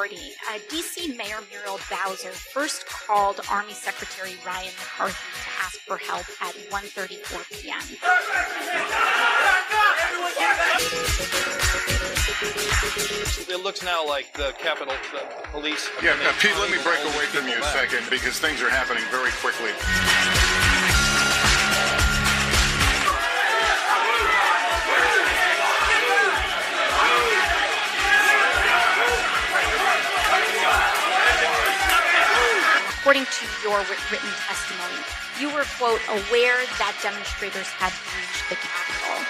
according to public reporting, uh, D.C. Mayor Muriel Bowser first called Army Secretary Ryan McCarthy to ask for help at 1:34 p.m. It looks now like the Capitol the Police. Yeah, Pete, let me break away from you a second because things are happening very quickly. According to your written testimony, you were, quote, aware that demonstrators had breached the Capitol.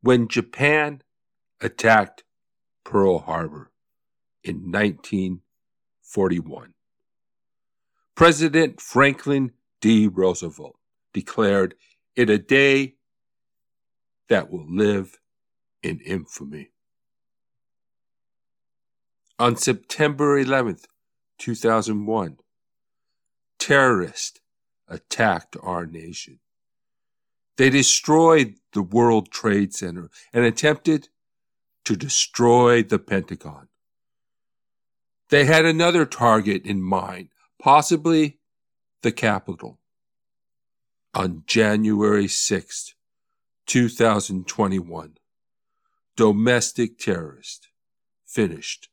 When Japan attacked Pearl Harbor in 1941, President Franklin D. Roosevelt declared it a day that will live in infamy. On September 11th, 2001, terrorists attacked our nation. They destroyed the World Trade Center and attempted to destroy the Pentagon. They had another target in mind, possibly the Capitol. On January 6th, 2021, domestic terrorists finished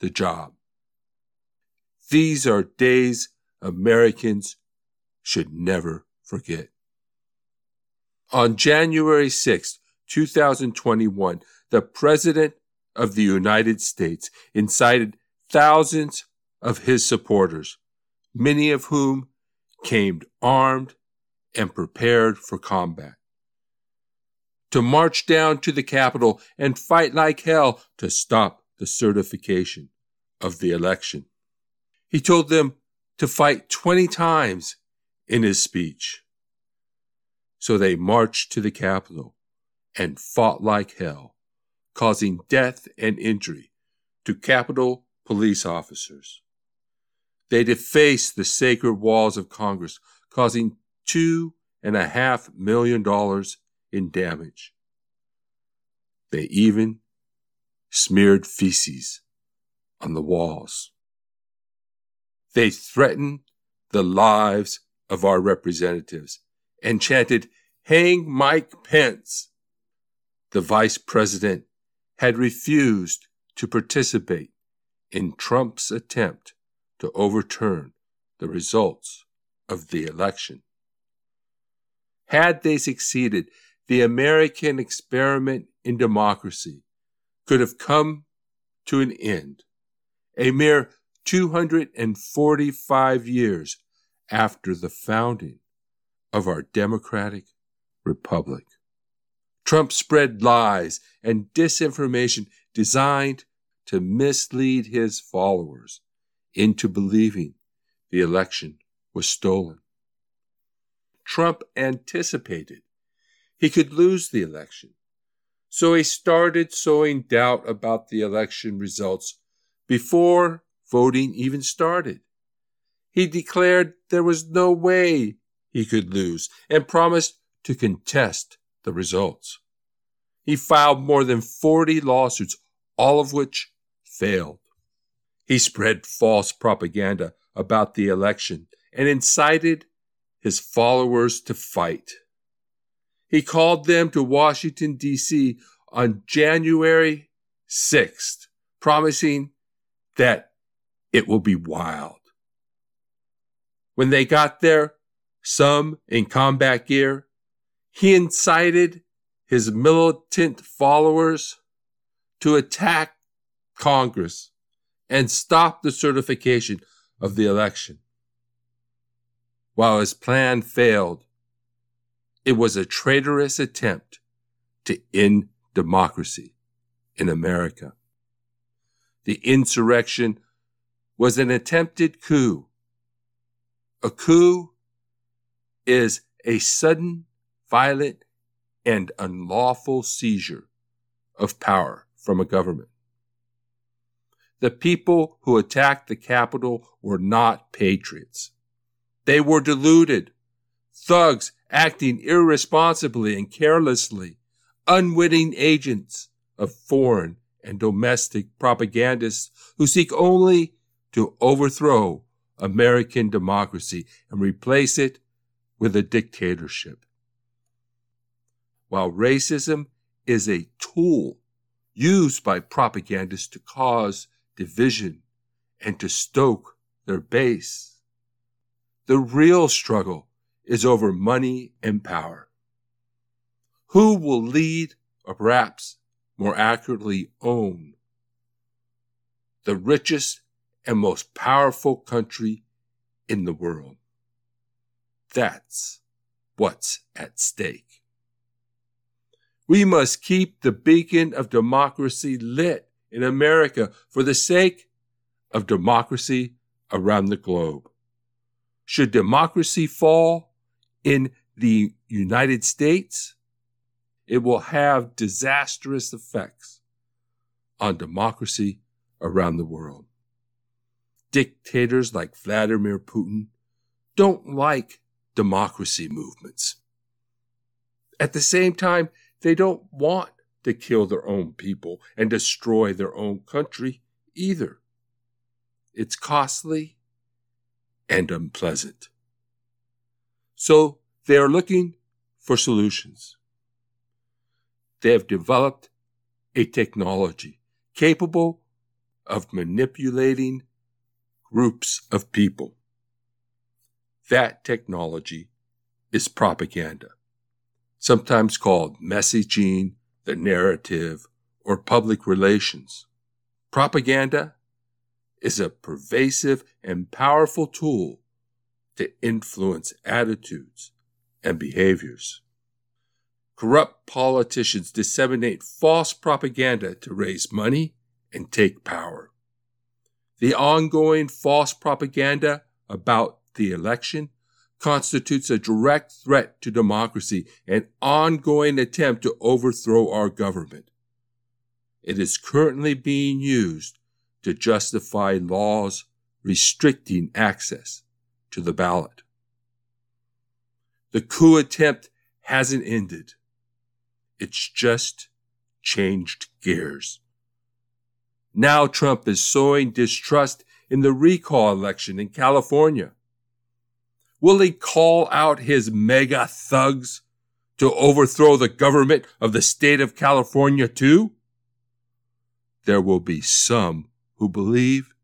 the job. These are days Americans should never forget. On January 6, 2021, the President of the United States incited thousands of his supporters, many of whom came armed and prepared for combat. To march down to the Capitol and fight like hell to stop the certification of the election. He told them to fight 20 times in his speech. So they marched to the Capitol and fought like hell, causing death and injury to Capitol police officers. They defaced the sacred walls of Congress, causing two and a half million dollars in damage. They even smeared feces on the walls. They threatened the lives of our representatives and chanted, Hang Mike Pence. The vice president had refused to participate in Trump's attempt to overturn the results of the election. Had they succeeded, the American experiment in democracy could have come to an end a mere 245 years after the founding of our democratic republic. Trump spread lies and disinformation designed to mislead his followers into believing the election was stolen. Trump anticipated he could lose the election, so he started sowing doubt about the election results before voting even started. He declared there was no way he could lose and promised to contest the results. He filed more than 40 lawsuits, all of which failed. He spread false propaganda about the election and incited his followers to fight. He called them to Washington, D.C. on January 6th, promising that it will be wild. When they got there, some in combat gear, he incited his militant followers to attack Congress and stop the certification of the election. While his plan failed, it was a traitorous attempt to end democracy in America. The insurrection was an attempted coup. A coup is a sudden, violent, and unlawful seizure of power from a government. the people who attacked the Capitol were not patriots. They were deluded, thugs acting irresponsibly and carelessly, unwitting agents of foreign and domestic propagandists who seek only to overthrow American democracy and replace it with a dictatorship. While racism is a tool used by propagandists to cause division and to stoke their base, the real struggle is over money and power. Who will lead, or perhaps more accurately own, the richest and most powerful country in the world? That's what's at stake. We must keep the beacon of democracy lit in America for the sake of democracy around the globe. Should democracy fall, in the United States, it will have disastrous effects on democracy around the world. Dictators like Vladimir Putin don't like democracy movements. At the same time, they don't want to kill their own people and destroy their own country either. It's costly and unpleasant. So they are looking for solutions. They have developed a technology capable of manipulating groups of people. That technology is propaganda, sometimes called messaging, the narrative, or public relations. Propaganda is a pervasive and powerful tool to influence attitudes and behaviors. Corrupt politicians disseminate false propaganda to raise money and take power. The ongoing false propaganda about the election constitutes a direct threat to democracy and ongoing attempt to overthrow our government. It is currently being used to justify laws restricting access to the ballot. The coup attempt hasn't ended. It's just changed gears. Now Trump is sowing distrust in the recall election in California. Will he call out his MAGA thugs to overthrow the government of the state of California too? There will be some who believe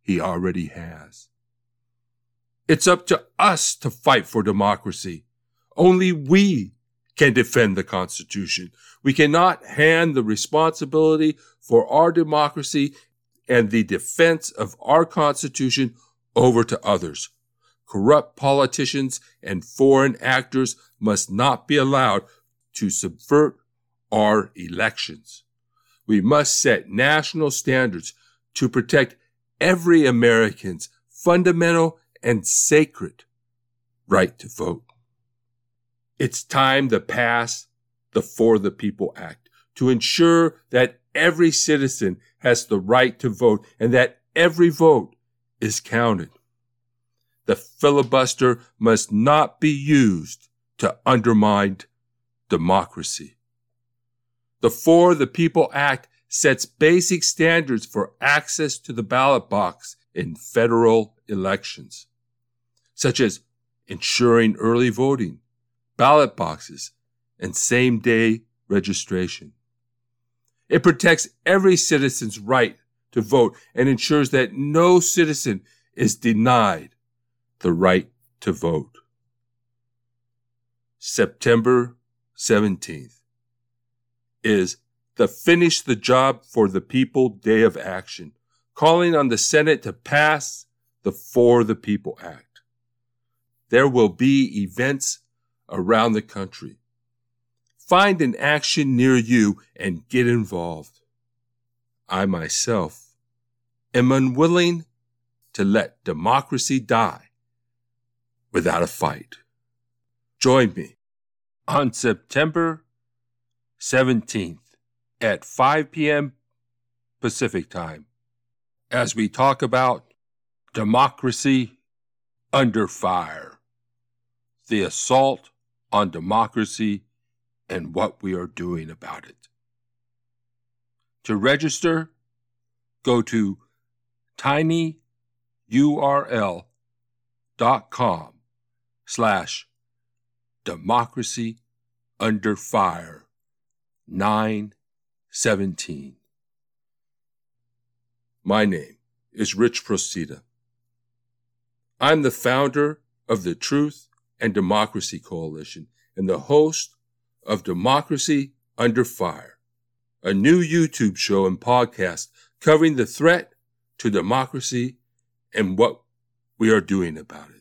he already has. It's up to us to fight for democracy. Only we can defend the Constitution. We cannot hand the responsibility for our democracy and the defense of our Constitution over to others. Corrupt politicians and foreign actors must not be allowed to subvert our elections. We must set national standards to protect every American's fundamental and sacred right to vote. It's time to pass the For the People Act to ensure that every citizen has the right to vote and that every vote is counted. The filibuster must not be used to undermine democracy. The For the People Act sets basic standards for access to the ballot box in federal elections such as ensuring early voting, ballot boxes, and same day registration. It protects every citizen's right to vote and ensures that no citizen is denied the right to vote. September 17th is the Finish the Job for the People Day of Action, calling on the Senate to pass the For the People Act. There will be events around the country. Find an action near you and get involved. I myself am unwilling to let democracy die without a fight. Join me on September 17th at 5 p.m. Pacific Time as we talk about democracy under fire, the assault on democracy and what we are doing about it. To register, go to tinyurl.com slash democracy under fire 917. My name is Rich Procida. I'm the founder of the Truth and Democracy Coalition and the host of Democracy Under Fire, a new YouTube show and podcast covering the threat to democracy and what we are doing about it.